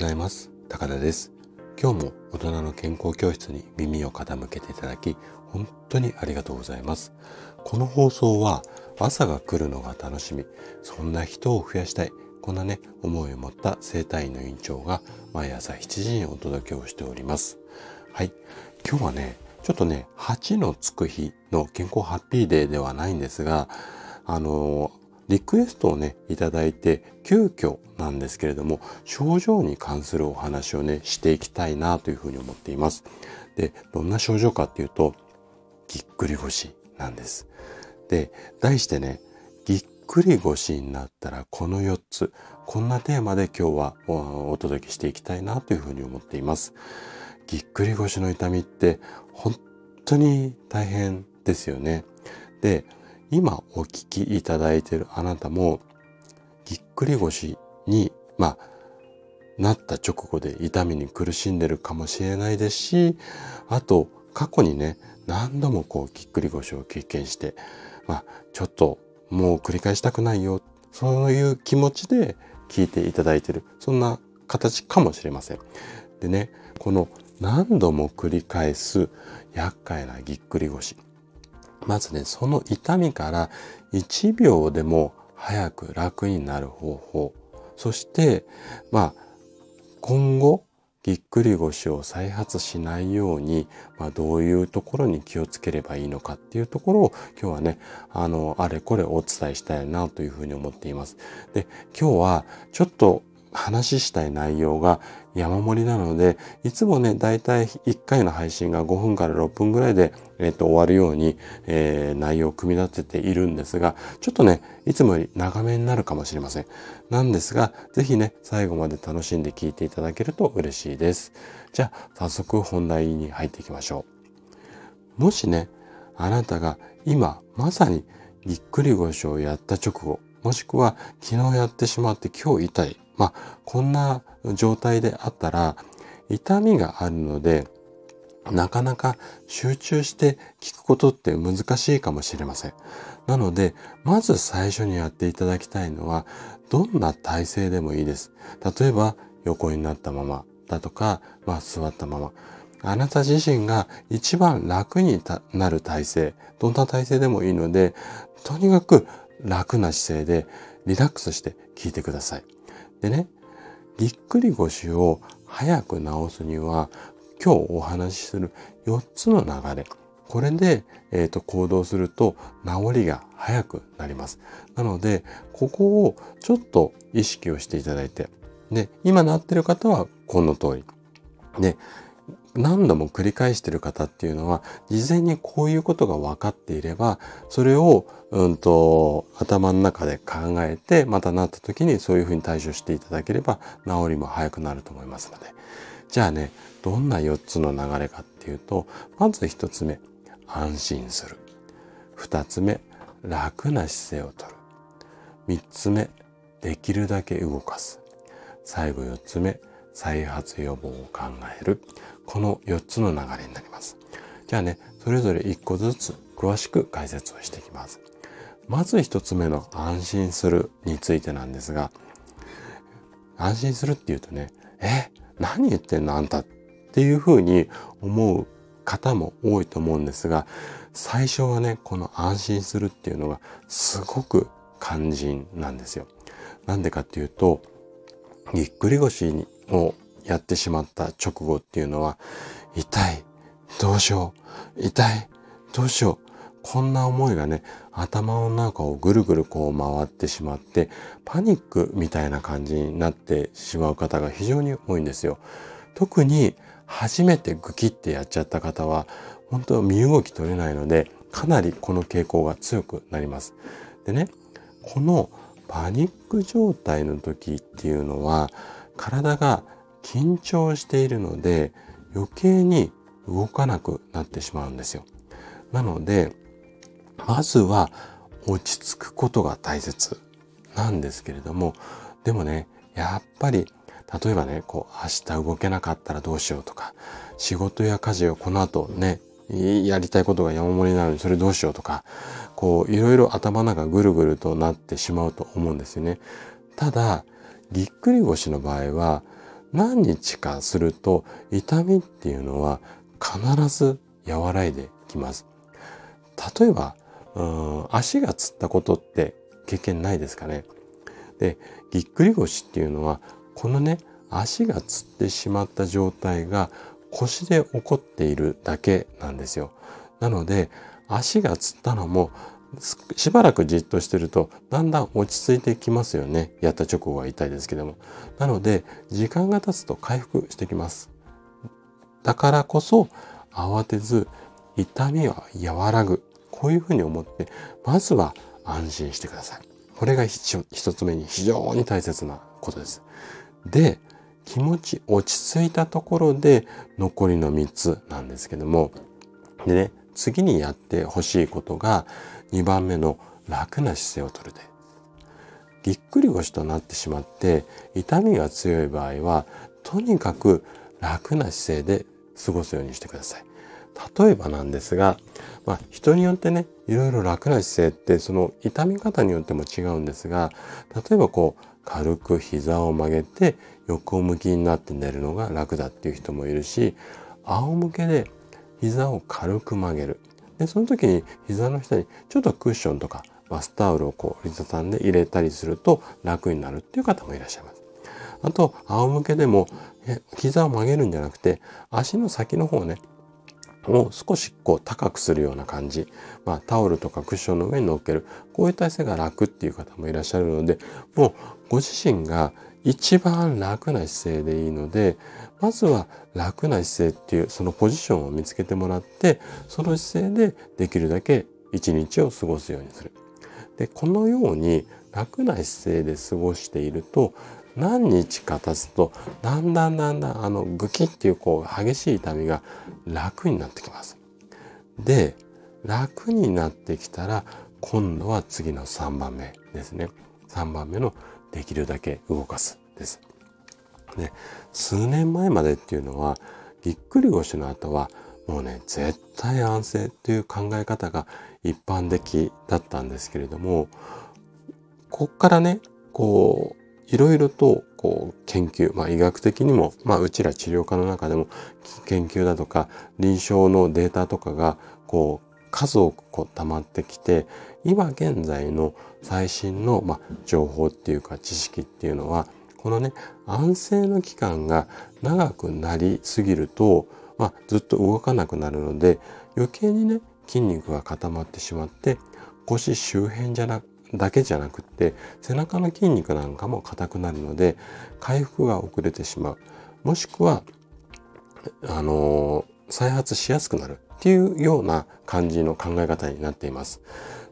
ございます。高田です。今日も大人の健康教室に耳を傾けていただき、本当にありがとうございます。この放送は朝が来るのが楽しみ、そんな人を増やしたい、こんなね、思いを持った生体院の院長が毎朝7時にお届けをしております。はい。今日はね、ちょっとね、8のつく日の健康ハッピーデーではないんですが、あのリクエストをね、いただいて、急遽なんですけれども、症状に関するお話をね、していきたいなというふうに思っています。で、どんな症状かっていうと、ぎっくり腰なんです。で、題してね、ぎっくり腰になったらこの4つ、こんなテーマで今日はお届けしていきたいなというふうに思っています。ぎっくり腰の痛みって本当に大変ですよね。で、今お聞きいただいているあなたも、ぎっくり腰に、まあ、なった直後で痛みに苦しんでるかもしれないですし、あと、過去にね、何度もこう、ぎっくり腰を経験して、まあ、ちょっともう繰り返したくないよ、そういう気持ちで聞いていただいている、そんな形かもしれません。でね、この何度も繰り返す厄介なぎっくり腰。まずね、その痛みから1秒でも早く楽になる方法。そして、まあ、今後、ぎっくり腰を再発しないように、まあ、どういうところに気をつければいいのかっていうところを今日はね、あの、あれこれお伝えしたいなというふうに思っています。で、今日はちょっと話したい内容が山盛りなので、いつもね、だいたい1回の配信が5分から6分ぐらいで、えっ、と、終わるように、えー、内容を組み立てているんですが、ちょっとね、いつもより長めになるかもしれません。なんですが、ぜひね、最後まで楽しんで聞いていただけると嬉しいです。じゃあ、早速本題に入っていきましょう。もしね、あなたが今、まさにぎっくり腰をやった直後、もしくは昨日やってしまって今日痛い。まあ、こんな状態であったら、痛みがあるので、なかなか集中して聞くことって難しいかもしれません。なので、まず最初にやっていただきたいのは、どんな体勢でもいいです。例えば、横になったままだとか、まあ、座ったまま。あなた自身が一番楽になる体勢、どんな体勢でもいいので、とにかく楽な姿勢でリラックスして聞いてください。でね、ぎっくり腰を早く治すには、今日お話しする4つの流れ。これで、えーと、行動すると治りが早くなります。なので、ここをちょっと意識をしていただいて、で、今なってる方はこの通り。で、何度も繰り返してる方っていうのは、事前にこういうことが分かっていれば、それを、うんと、頭の中で考えて、またなった時にそういうふうに対処していただければ、治りも早くなると思いますので。じゃあね、どんな4つの流れかっていうと、まず1つ目、安心する。2つ目、楽な姿勢をとる。3つ目、できるだけ動かす。最後4つ目、再発予防を考える。この4つの流れになります。じゃあね、それぞれ1個ずつ詳しく解説をしていきます。まず1つ目の安心するについてなんですが、安心するっていうとね、え、何言ってんのあんたっていうふうに思う方も多いと思うんですが、最初はね、この安心するっていうのがすごく肝心なんですよ。なんでかっていうと、ぎっくり腰にをやってしまった直後っていうのは、痛い、どうしよう、痛い、どうしよう、こんな思いがね、頭の中をぐるぐるこう回ってしまって、パニックみたいな感じになってしまう方が非常に多いんですよ。特に初めてグキってやっちゃった方は、本当身動き取れないので、かなりこの傾向が強くなります。でね、このパニック状態の時っていうのは、体が緊張しているので余計に動かなくなってしまうんですよ。なので、まずは落ち着くことが大切なんですけれども、でもね、やっぱり、例えばね、こう、明日動けなかったらどうしようとか、仕事や家事をこの後ね、やりたいことが山盛りなのにそれどうしようとか、こう、いろいろ頭の中ぐるぐるとなってしまうと思うんですよね。ただ、ぎっくり腰の場合は、何日かすると痛みっていうのは必ず和らいできます。例えば、うん足がつったことって経験ないですかね。で、ぎっくり腰っていうのは、このね、足がつってしまった状態が腰で起こっているだけなんですよ。なので、足がつったのもしばらくじっとしてるとだんだん落ち着いてきますよね。やった直後は痛いですけども。なので時間が経つと回復してきます。だからこそ慌てず痛みは和らぐ。こういうふうに思ってまずは安心してください。これが一つ目に非常に大切なことです。で、気持ち落ち着いたところで残りの3つなんですけども、でね、次にやってほしいことが2番目の楽な姿勢をとるでぎっくり腰となってしまって痛みが強い場合はとにかく楽な姿勢で過ごすようにしてください。例えばなんですが、まあ、人によってねいろいろ楽な姿勢ってその痛み方によっても違うんですが例えばこう軽く膝を曲げて横向きになって寝るのが楽だっていう人もいるし仰向けで膝を軽く曲げるでその時に膝の下にちょっとクッションとかバスタオルをこう折りたたんで入れたりすると楽になるっていう方もいらっしゃいます。あと仰向けでも膝を曲げるんじゃなくて足の先の方ねを少しこう高くするような感じ、まあ、タオルとかクッションの上に乗っけるこういう体勢が楽っていう方もいらっしゃるのでもうご自身が一番楽な姿勢でいいのでまずは楽な姿勢っていうそのポジションを見つけてもらってその姿勢でできるだけ一日を過ごすようにする。でこのように楽な姿勢で過ごしていると何日か経つとだんだんだんだんあのグキっていうこう激しい痛みが楽になってきます。で楽になってきたら今度は次の3番目ですね。3番目のできるだけ動かすです。で数年前までっていうのはぎっくり腰の後はもうね絶対安静っていう考え方が一般的だったんですけれどもこっからねこういろいろとこう研究、まあ、医学的にも、まあ、うちら治療科の中でも研究だとか臨床のデータとかがこう数多くこう溜まってきて今現在の最新の、ま、情報っていうか知識っていうのはこのね安静の期間が長くなりすぎると、ま、ずっと動かなくなるので余計にね筋肉が固まってしまって腰周辺じゃなだけじゃなくって背中の筋肉なんかも硬くなるので回復が遅れてしまうもしくはあのー、再発しやすくなるっていうような感じの考え方になっています。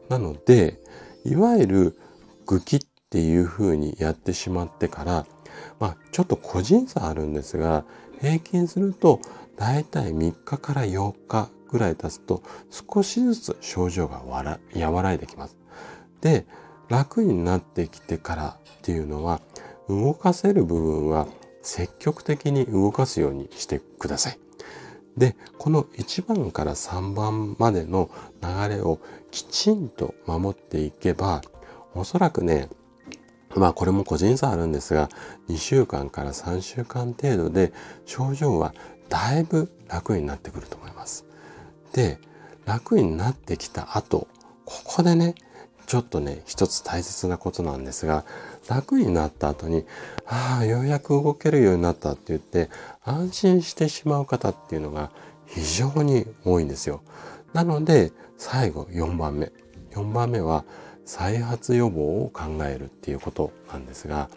なのでいわゆるグキっていうふうにやってしまってから、まあ、ちょっと個人差あるんですが、平均すると、だいたい3日から4日ぐらい経つと、少しずつ症状が和らいできます。で、楽になってきてからっていうのは、動かせる部分は積極的に動かすようにしてください。で、この1番から3番までの流れをきちんと守っていけば、おそらくね、まあこれも個人差あるんですが、2週間から3週間程度で症状はだいぶ楽になってくると思います。で、楽になってきた後、ここでね、ちょっとね、一つ大切なことなんですが、楽になった後に、ああ、ようやく動けるようになったって言って、安心してしまう方っていうのが非常に多いんですよ。なので、最後4番目。4番目は、再発予防を考えるっていうことなんですが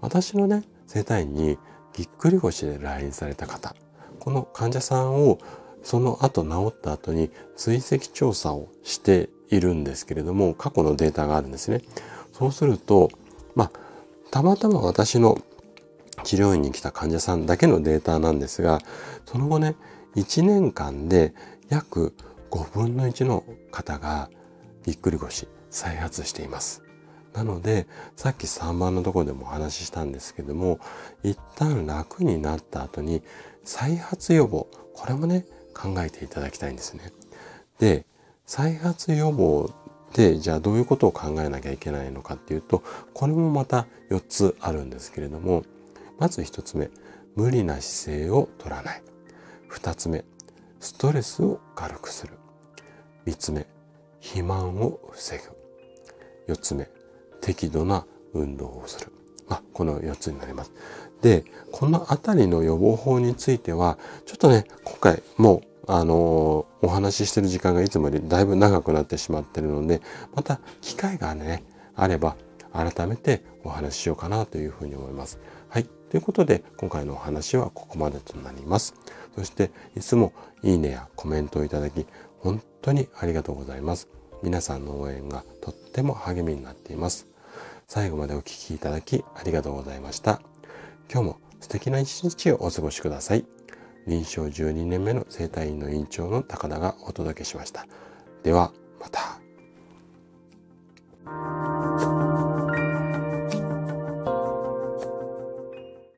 私のね生体院にぎっくり腰で来院された方この患者さんをその後治った後に追跡調査をしているんですけれども過去のデータがあるんですねそうするとまあたまたま私の治療院に来た患者さんだけのデータなんですがその後ね1年間で約5分の1の方がぎっくり腰再発しています。なので、さっき3番のところでもお話ししたんですけども、一旦楽になった後に再発予防、これもね、考えていただきたいんですね。で、再発予防で、じゃあどういうことを考えなきゃいけないのかっていうと、これもまた4つあるんですけれども、まず1つ目、無理な姿勢を取らない。2つ目、ストレスを軽くする。3つ目、肥満を防ぐ。4つ目、適度な運動をする。まあ、この4つになります。で、このあたりの予防法については、ちょっとね、今回もう、あの、お話ししてる時間がいつもよりだいぶ長くなってしまってるので、また機会がね、あれば、改めてお話ししようかなというふうに思います。はい。ということで、今回のお話はここまでとなります。そして、いつもいいねやコメントをいただき、本当にありがとうございます。皆さんの応援がとっても励みになっています。最後までお聴きいただきありがとうございました。今日も素敵な一日をお過ごしください。臨床12年目の生体院の院長の高田がお届けしました。では、